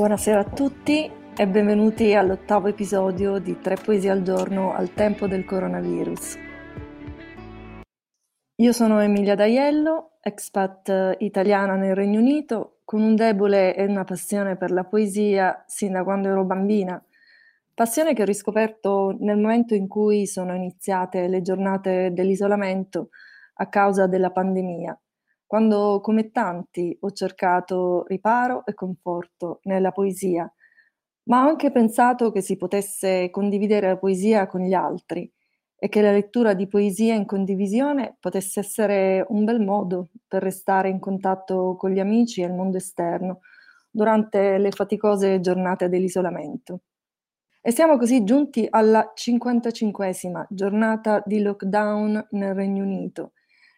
Buonasera a tutti e benvenuti all'ottavo episodio di Tre poesie al giorno al tempo del coronavirus. Io sono Emilia D'Aiello, expat italiana nel Regno Unito, con un debole e una passione per la poesia sin da quando ero bambina. Passione che ho riscoperto nel momento in cui sono iniziate le giornate dell'isolamento a causa della pandemia quando come tanti ho cercato riparo e conforto nella poesia, ma ho anche pensato che si potesse condividere la poesia con gli altri e che la lettura di poesia in condivisione potesse essere un bel modo per restare in contatto con gli amici e il mondo esterno durante le faticose giornate dell'isolamento. E siamo così giunti alla 55esima giornata di lockdown nel Regno Unito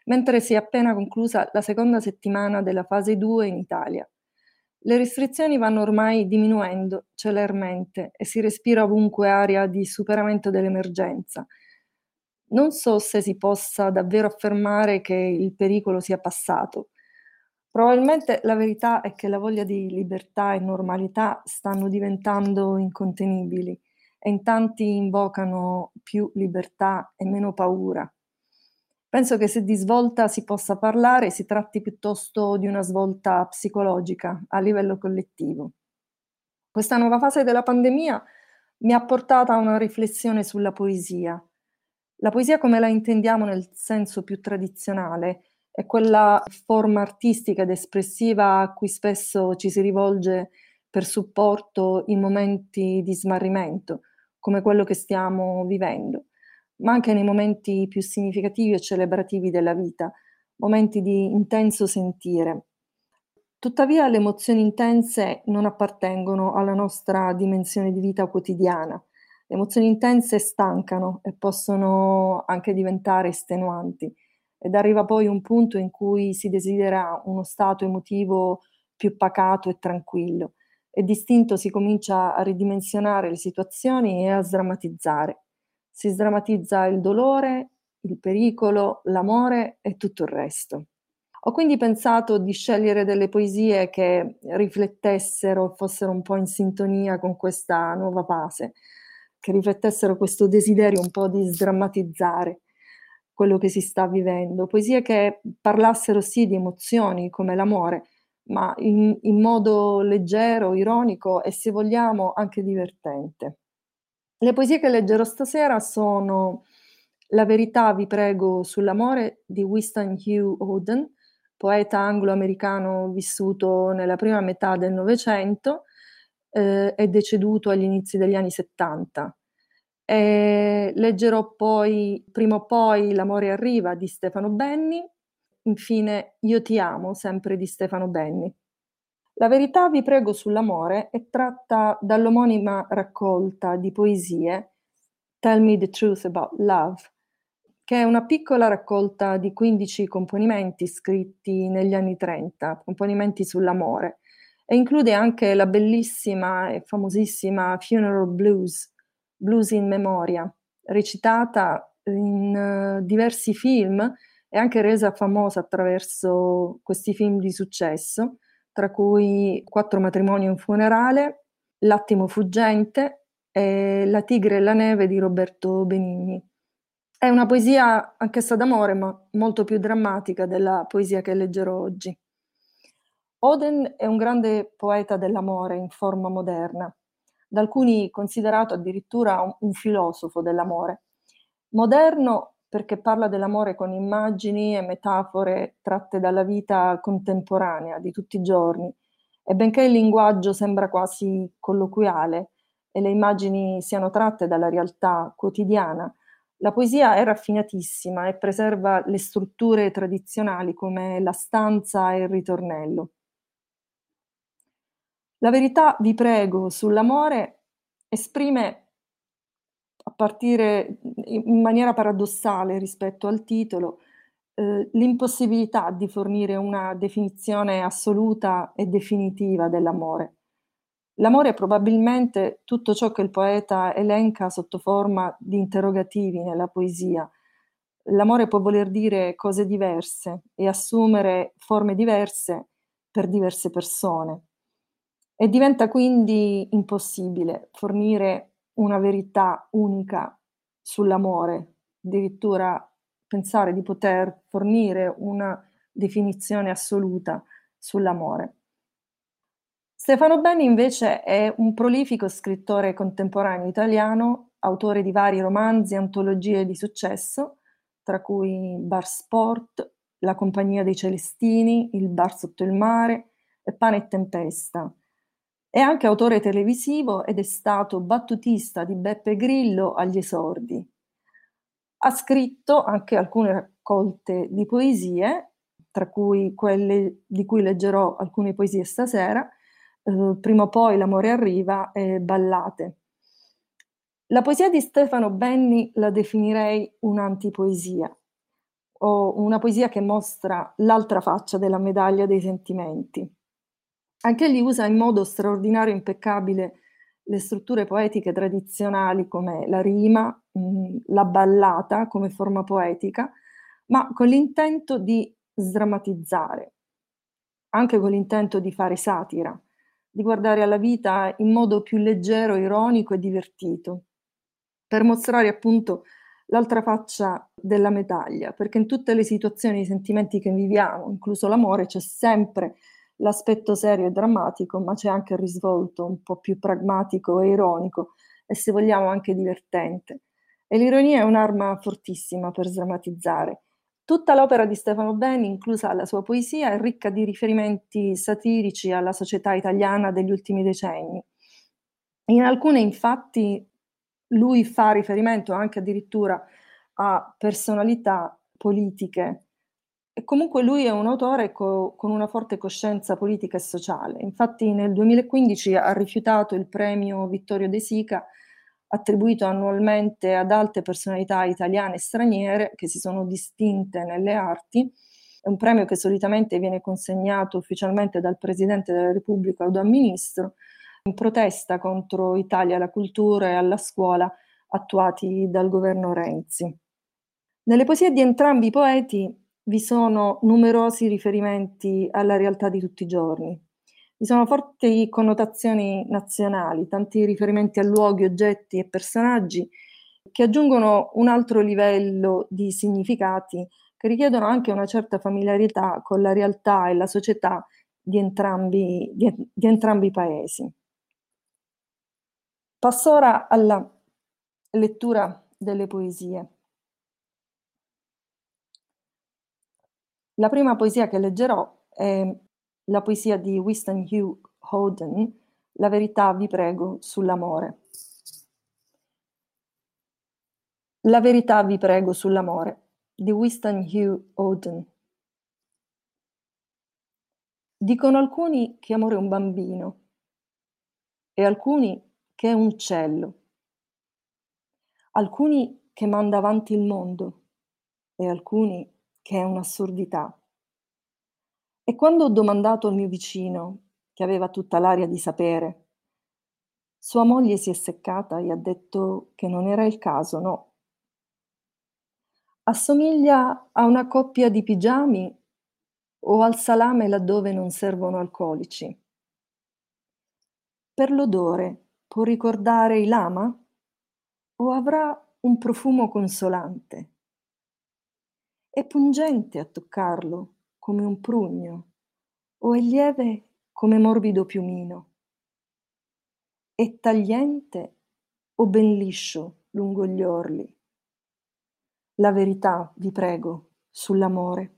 mentre si è appena conclusa la seconda settimana della fase 2 in Italia. Le restrizioni vanno ormai diminuendo celermente e si respira ovunque aria di superamento dell'emergenza. Non so se si possa davvero affermare che il pericolo sia passato. Probabilmente la verità è che la voglia di libertà e normalità stanno diventando incontenibili e in tanti invocano più libertà e meno paura. Penso che se di svolta si possa parlare, si tratti piuttosto di una svolta psicologica a livello collettivo. Questa nuova fase della pandemia mi ha portata a una riflessione sulla poesia. La poesia come la intendiamo nel senso più tradizionale è quella forma artistica ed espressiva a cui spesso ci si rivolge per supporto in momenti di smarrimento, come quello che stiamo vivendo ma anche nei momenti più significativi e celebrativi della vita, momenti di intenso sentire. Tuttavia le emozioni intense non appartengono alla nostra dimensione di vita quotidiana. Le emozioni intense stancano e possono anche diventare estenuanti ed arriva poi un punto in cui si desidera uno stato emotivo più pacato e tranquillo e distinto si comincia a ridimensionare le situazioni e a sdrammatizzare si sdrammatizza il dolore, il pericolo, l'amore e tutto il resto. Ho quindi pensato di scegliere delle poesie che riflettessero, fossero un po' in sintonia con questa nuova fase, che riflettessero questo desiderio un po' di sdrammatizzare quello che si sta vivendo, poesie che parlassero sì di emozioni come l'amore, ma in, in modo leggero, ironico e se vogliamo anche divertente. Le poesie che leggerò stasera sono La verità, vi prego, sull'amore di Winston Hugh Oden, poeta anglo-americano vissuto nella prima metà del Novecento eh, e deceduto agli inizi degli anni 70. E leggerò poi, prima o poi, L'amore arriva di Stefano Benni, infine Io ti amo, sempre di Stefano Benni. La verità, vi prego, sull'amore è tratta dall'omonima raccolta di poesie Tell Me the Truth About Love, che è una piccola raccolta di 15 componimenti scritti negli anni 30, componimenti sull'amore, e include anche la bellissima e famosissima Funeral Blues, Blues in memoria, recitata in uh, diversi film e anche resa famosa attraverso questi film di successo tra cui Quattro matrimoni e un funerale, L'attimo fuggente e La tigre e la neve di Roberto Benigni. È una poesia anch'essa d'amore, ma molto più drammatica della poesia che leggerò oggi. Oden è un grande poeta dell'amore in forma moderna, da alcuni considerato addirittura un, filosofo dell'amore. Moderno perché parla dell'amore con immagini e metafore tratte dalla vita contemporanea di tutti i giorni. E benché il linguaggio sembra quasi colloquiale e le immagini siano tratte dalla realtà quotidiana, la poesia è raffinatissima e preserva le strutture tradizionali come la stanza e il ritornello. La verità, vi prego, sull'amore esprime partire in maniera paradossale rispetto al titolo, eh, l'impossibilità di fornire una definizione assoluta e definitiva dell'amore. L'amore è probabilmente tutto ciò che il poeta elenca sotto forma di interrogativi nella poesia. L'amore può voler dire cose diverse e assumere forme diverse per diverse persone. e diventa quindi impossibile fornire una verità unica sull'amore, addirittura pensare di poter fornire una definizione assoluta sull'amore. Stefano Benni invece è un prolifico scrittore contemporaneo italiano, autore di vari romanzi e antologie di successo, tra cui Bar Sport, La compagnia dei Celestini, Il bar sotto il mare e Pane e Tempesta. È anche autore televisivo ed è stato battutista di Beppe Grillo agli esordi. Ha scritto anche alcune raccolte di poesie, tra cui quelle di cui leggerò alcune poesie stasera, eh, Prima o poi l'amore arriva e Ballate. La poesia di Stefano Benni la definirei un'antipoesia, o una poesia che mostra l'altra faccia della medaglia dei sentimenti. Anche egli usa in modo straordinario e impeccabile le strutture poetiche tradizionali come la rima, mm, la ballata come forma poetica, ma con l'intento di sdrammatizzare, anche con l'intento di fare satira, di guardare alla vita in modo più leggero, ironico e divertito, per mostrare appunto l'altra faccia della medaglia, perché in tutte le situazioni e i sentimenti che viviamo, incluso l'amore, c'è sempre l'aspetto serio e drammatico, ma c'è anche il risvolto un po' più pragmatico e ironico e se vogliamo anche divertente. E l'ironia è un'arma fortissima per sdrammatizzare. Tutta l'opera di Stefano Benni, inclusa la sua poesia, è ricca di riferimenti satirici alla società italiana degli ultimi decenni. In alcune, infatti, lui fa riferimento anche addirittura a personalità politiche comunque lui è un autore co- con una forte coscienza politica e sociale. Infatti nel 2015 ha rifiutato il premio Vittorio De Sica attribuito annualmente ad alte personalità italiane e straniere che si sono distinte nelle arti. È un premio che solitamente viene consegnato ufficialmente dal Presidente della Repubblica o da un ministro in protesta contro i tagli alla cultura e alla scuola attuati dal governo Renzi. Nelle poesie di entrambi i poeti vi sono numerosi riferimenti alla realtà di tutti i giorni. Vi sono forti connotazioni nazionali, tanti riferimenti a luoghi, oggetti e personaggi che aggiungono un altro livello di significati che richiedono anche una certa familiarità con la realtà e la società di entrambi, di, di entrambi i paesi. Passo ora alla lettura delle poesie. La prima poesia che leggerò è la poesia di Winston Hugh Howden, La verità vi prego sull'amore. La verità vi prego sull'amore di Winston Hugh Howden. Dicono alcuni che amore è un bambino e alcuni che è un uccello, alcuni che manda avanti il mondo e alcuni che è un'assurdità. E quando ho domandato al mio vicino, che aveva tutta l'aria di sapere, sua moglie si è seccata e ha detto che non era il caso, no. Assomiglia a una coppia di pigiami o al salame laddove non servono alcolici. Per l'odore può ricordare i lama o avrà un profumo consolante? È pungente a toccarlo come un prugno, o è lieve come morbido piumino? È tagliente o ben liscio lungo gli orli? La verità, vi prego, sull'amore.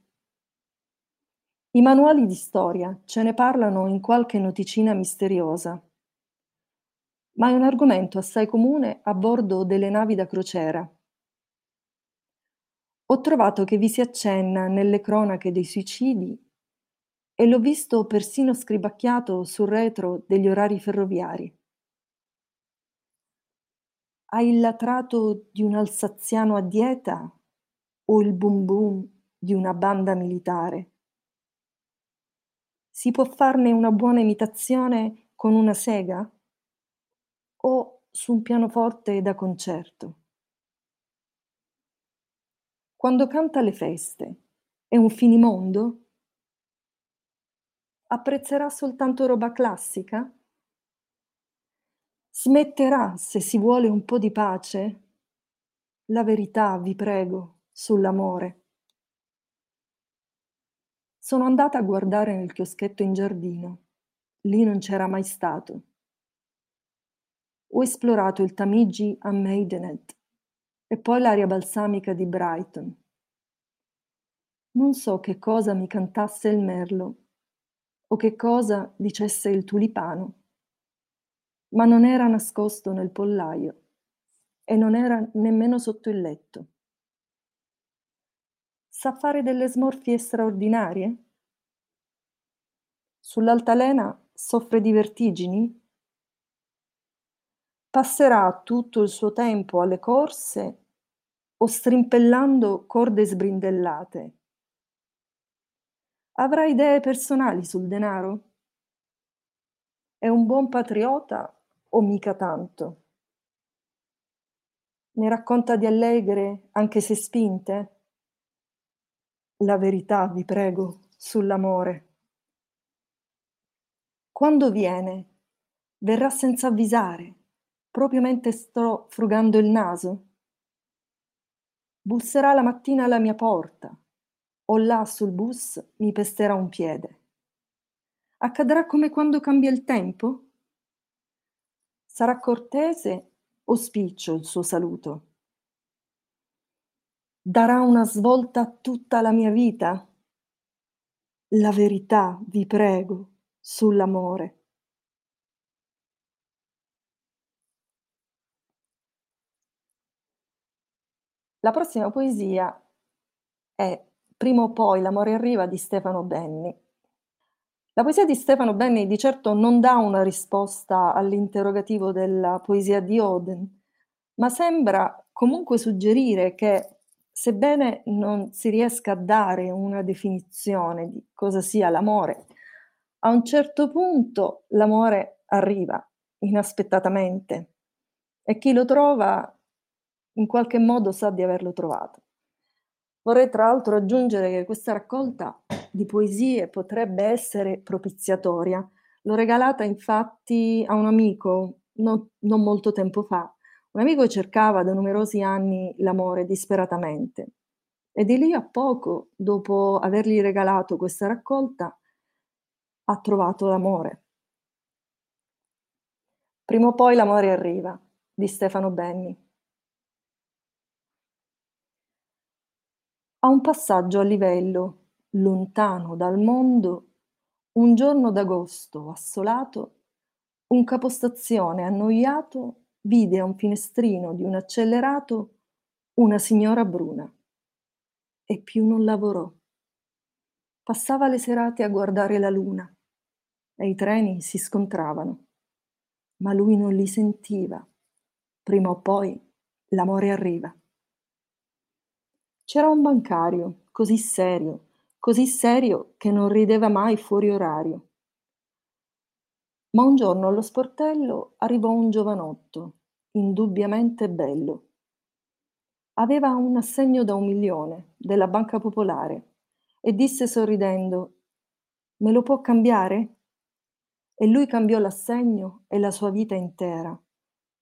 I manuali di storia ce ne parlano in qualche noticina misteriosa, ma è un argomento assai comune a bordo delle navi da crociera ho trovato che vi si accenna nelle cronache dei suicidi e l'ho visto persino scribacchiato sul retro degli orari ferroviari. Il latrato di un alsaziano a dieta o il boom boom di una banda militare? Si può farne una buona imitazione con una sega o su un pianoforte da concerto? Quando canta alle feste, è un finimondo? Apprezzerà soltanto roba classica Smetterà, se si vuole un po' di pace? La verità, vi prego, sull'amore. Sono andata a guardare nel chioschetto in giardino. Lì non c'era mai stato. Ho esplorato il Tamigi a Maidenhead e poi l'aria balsamica di Brighton. Non so che cosa mi cantasse il merlo o che cosa dicesse il tulipano, ma non era nascosto nel pollaio e non era nemmeno sotto il letto. Sa fare delle smorfie straordinarie? Sull'altalena soffre di vertigini? Passerà tutto il suo tempo alle corse o strimpellando corde sbrindellate? Avrà idee personali sul denaro? È un buon patriota o mica tanto? Ne racconta di allegre, anche se spinte? La verità, vi prego, sull'amore. Quando viene, verrà senza avvisare, proprio mentre sto frugando il naso? Busserà la mattina alla mia porta, o là sul bus mi pesterà un piede. Accadrà come quando cambia il tempo? Sarà cortese o spiccio il suo saluto? Darà una svolta a tutta la mia vita? La verità, vi prego, sull'amore. La prossima poesia è Prima o poi l'amore arriva di Stefano Benni. La poesia di Stefano Benni di certo non dà una risposta all'interrogativo della poesia di Oden, ma sembra comunque suggerire che sebbene non si riesca a dare una definizione di cosa sia l'amore, a un certo punto l'amore arriva inaspettatamente e chi lo trova in qualche modo sa di averlo trovato. Vorrei tra l'altro aggiungere che questa raccolta di poesie potrebbe essere propiziatoria. L'ho regalata infatti a un amico non, non molto tempo fa. Un amico cercava da numerosi anni l'amore disperatamente e di lì a poco, dopo avergli regalato questa raccolta, ha trovato l'amore. Prima o poi l'amore arriva, di Stefano Benni. A un passaggio a livello, lontano dal mondo, un giorno d'agosto assolato, un capostazione annoiato vide a un finestrino di un accelerato una signora bruna e più non lavorò. Passava le serate a guardare la luna e i treni si scontravano, ma lui non li sentiva. Prima o poi l'amore arriva. C'era un bancario, così serio, così serio che non rideva mai fuori orario. Ma un giorno allo sportello arrivò un giovanotto, indubbiamente bello. Aveva un assegno da un milione della Banca Popolare e disse sorridendo Me lo può cambiare? E lui cambiò l'assegno e la sua vita intera.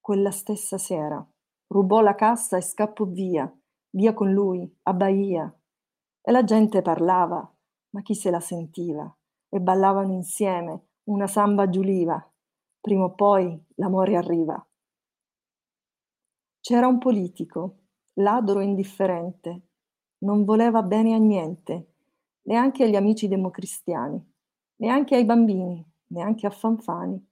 Quella stessa sera rubò la cassa e scappò via via con lui, a Bahia. E la gente parlava, ma chi se la sentiva? E ballavano insieme una samba giuliva. Prima o poi l'amore arriva. C'era un politico, ladro e indifferente, non voleva bene a niente, neanche agli amici democristiani, neanche ai bambini, neanche a Fanfani.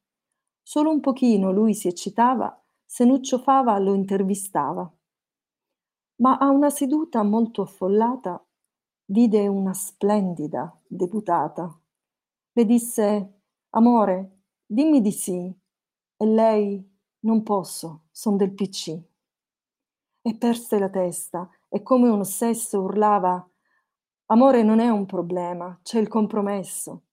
Solo un pochino lui si eccitava se Nuccio Fava lo intervistava ma a una seduta molto affollata vide una splendida deputata. Le disse, amore, dimmi di sì. E lei, non posso, son del PC. E perse la testa e come un ossesso urlava, amore non è un problema, c'è il compromesso.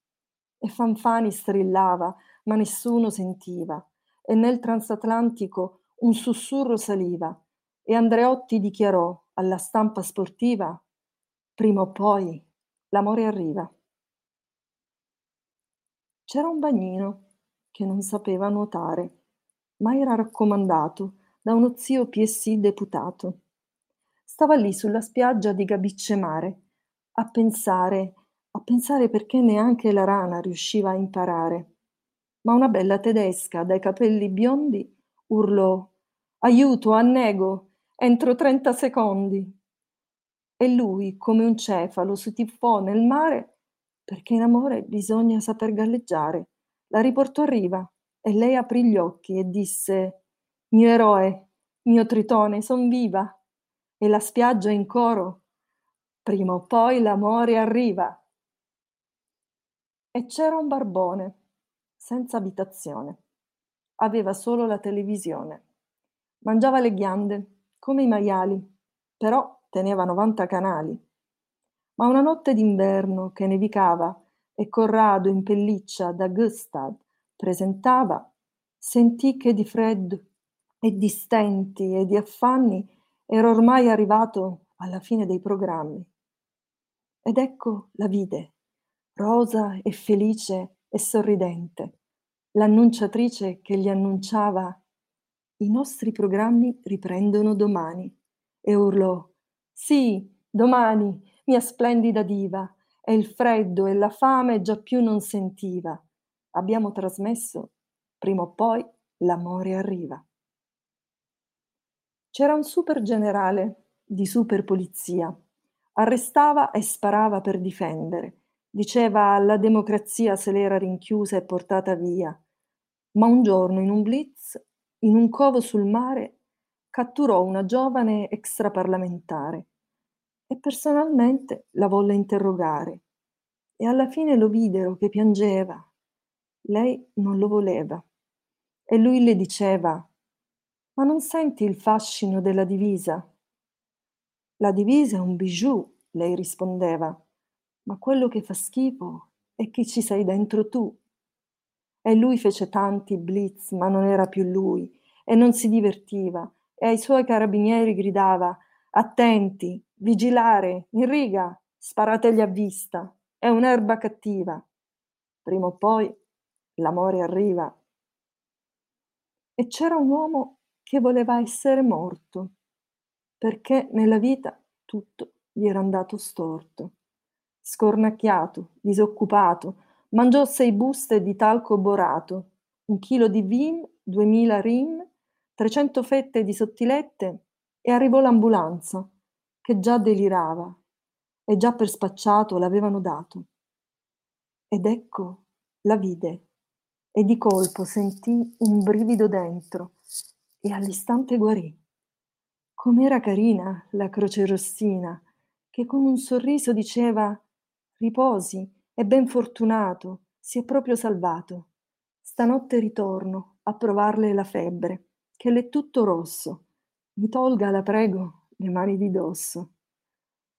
E Fanfani strillava, ma nessuno sentiva. E nel transatlantico un sussurro saliva e Andreotti dichiarò alla stampa sportiva prima o poi l'amore arriva. C'era un bagnino che non sapeva nuotare ma era raccomandato da uno zio PSI deputato. Stava lì sulla spiaggia di Gabicce Mare, a pensare, a pensare perché neanche la rana riusciva a imparare. Ma una bella tedesca dai capelli biondi urlò Aiuto, annego, entro trenta secondi. E lui, come un cefalo, si tuffò nel mare perché in amore bisogna saper galleggiare. La riportò a riva e lei aprì gli occhi e disse Mio eroe, mio tritone, son viva. E la spiaggia in coro Prima o poi l'amore arriva. E c'era un barbone, senza abitazione. Aveva solo la televisione. Mangiava le ghiande, come i maiali, però teneva 90 canali. Ma una notte d'inverno che nevicava e Corrado in pelliccia da Gustad presentava, sentì che di freddo e di stenti e di affanni era ormai arrivato alla fine dei programmi. Ed ecco la vide, rosa e felice e sorridente, l'annunciatrice che gli annunciava i nostri programmi riprendono domani e urlò sì, domani, mia splendida diva, e il freddo e la fame già più non sentiva. Abbiamo trasmesso, prima o poi l'amore arriva. C'era un super generale di super polizia. Arrestava e sparava per difendere. Diceva la democrazia se l'era rinchiusa e portata via. Ma un giorno in un blitz, in un covo sul mare, catturò una giovane extraparlamentare e personalmente la volle interrogare e alla fine lo videro che piangeva. Lei non lo voleva e lui le diceva ma non senti il fascino della divisa? La divisa è un bijou, lei rispondeva, ma quello che fa schifo è che ci sei dentro tu. E lui fece tanti blitz, ma non era più lui, e non si divertiva, e ai suoi carabinieri gridava Attenti, vigilare, in riga, sparategli a vista, è un'erba cattiva. Prima o poi l'amore arriva. E c'era un uomo che voleva essere morto, perché nella vita tutto gli era andato storto. Scornacchiato, disoccupato, mangiò sei buste di talco borato, un chilo di vin, duemila rim, trecento fette di sottilette e arrivò l'ambulanza, che già delirava e già per spacciato l'avevano dato. Ed ecco la vide e di colpo sentì un brivido dentro e all'istante guarì. Com'era carina la croce rossina, che con un sorriso diceva Riposi, è ben fortunato, si è proprio salvato. Stanotte ritorno a provarle la febbre, che l'è tutto rosso. Mi tolga, la prego, le mani di dosso.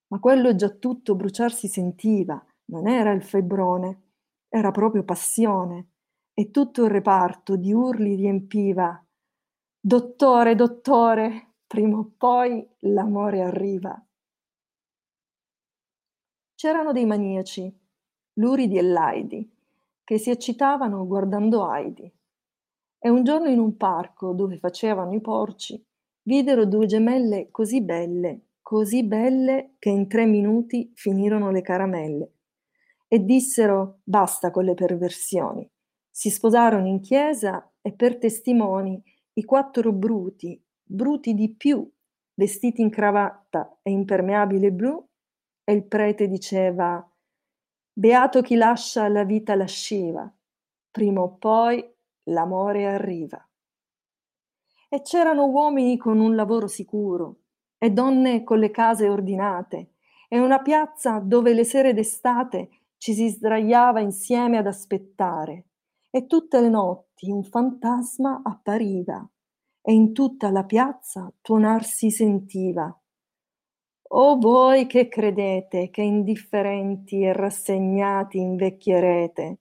Ma quello già tutto bruciar si sentiva, non era il febbrone, era proprio passione, e tutto il reparto di urli riempiva Dottore, dottore, prima o poi l'amore arriva. C'erano dei maniaci, Luridi e Laidi, che si eccitavano guardando Heidi. E un giorno in un parco dove facevano i porci, videro due gemelle così belle, così belle che in tre minuti finirono le caramelle. E dissero basta con le perversioni. Si sposarono in chiesa e per testimoni i quattro bruti, bruti di più, vestiti in cravatta e impermeabile blu, e il prete diceva Beato chi lascia la vita lasciva, prima o poi l'amore arriva. E c'erano uomini con un lavoro sicuro, e donne con le case ordinate, e una piazza dove le sere d'estate ci si sdraiava insieme ad aspettare, e tutte le notti un fantasma appariva e in tutta la piazza tuonar si sentiva. O voi che credete che indifferenti e rassegnati invecchierete,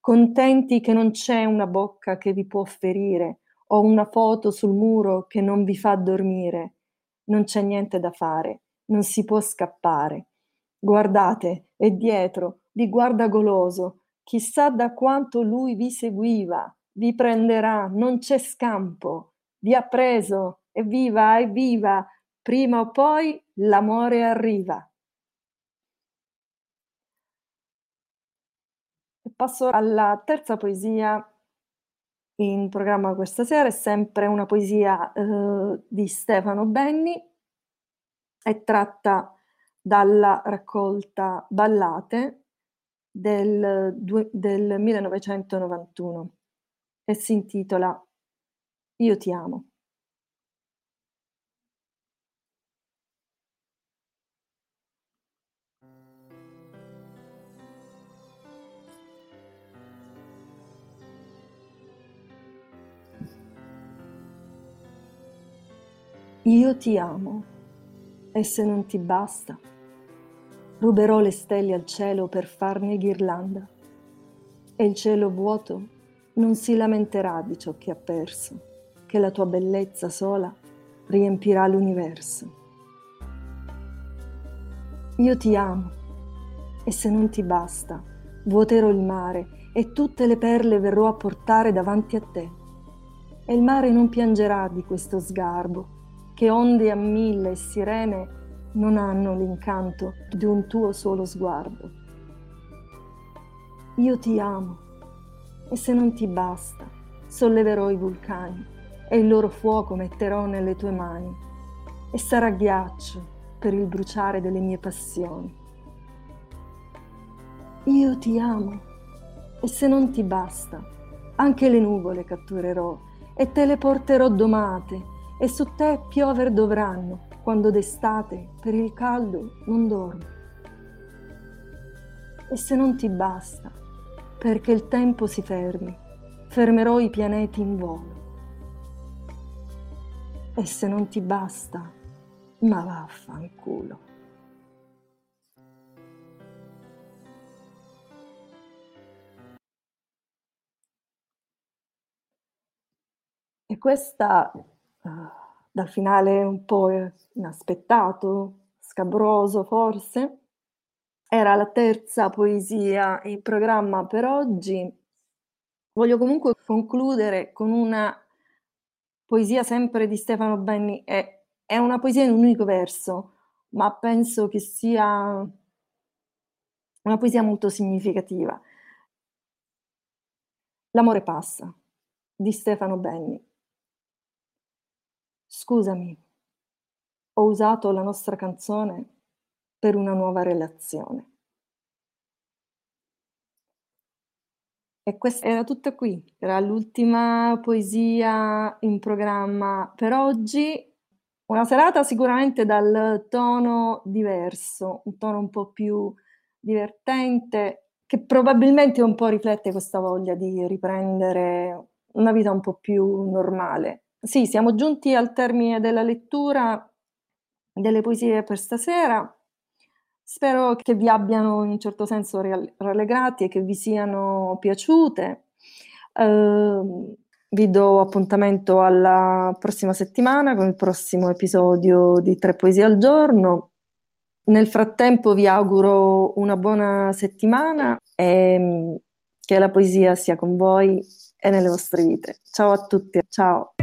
contenti che non c'è una bocca che vi può ferire o una foto sul muro che non vi fa dormire, non c'è niente da fare, non si può scappare. Guardate, è dietro, vi guarda goloso, chissà da quanto lui vi seguiva, vi prenderà, non c'è scampo, vi ha preso, evviva, evviva, prima o poi l'amore arriva. Passo alla terza poesia in programma questa sera, è sempre una poesia eh, di Stefano Benni, è tratta dalla raccolta Ballate del, del 1991 e si intitola Io ti amo. Io ti amo e se non ti basta, ruberò le stelle al cielo per farne ghirlanda e il cielo vuoto non si lamenterà di ciò che ha perso, che la tua bellezza sola riempirà l'universo. Io ti amo e se non ti basta, vuoterò il mare e tutte le perle verrò a portare davanti a te. E il mare non piangerà di questo sgarbo, che onde a mille e sirene non hanno l'incanto di un tuo solo sguardo. Io ti amo e se non ti basta, solleverò i vulcani e il loro fuoco metterò nelle tue mani e sarà ghiaccio per il bruciare delle mie passioni. Io ti amo e se non ti basta, anche le nuvole catturerò e te le porterò domate e su te piover dovranno quando d'estate per il caldo non dormi. E se non ti basta, perché il tempo si fermi, fermerò i pianeti in volo. E se non ti basta, ma vaffanculo. E questa dal finale un po' inaspettato, scabroso forse. Era la terza poesia in programma per oggi. Voglio comunque concludere con una poesia sempre di Stefano Benni. È, è una poesia in un unico verso, ma penso che sia una poesia molto significativa. L'amore passa di Stefano Benni. Scusami, ho usato la nostra canzone per una nuova relazione. E questa era tutta qui, era l'ultima poesia in programma per oggi. Una serata sicuramente dal tono diverso, un tono un po' più divertente, che probabilmente un po' riflette questa voglia di riprendere una vita un po' più normale. Sì, siamo giunti al termine della lettura delle poesie per stasera. Spero che vi abbiano in un certo senso rallegrati e che vi siano piaciute. Eh, vi do appuntamento alla prossima settimana con il prossimo episodio di Tre Poesie al giorno. Nel frattempo vi auguro una buona settimana e mm, che la poesia sia con voi e nelle vostre vite. Ciao a tutti, ciao.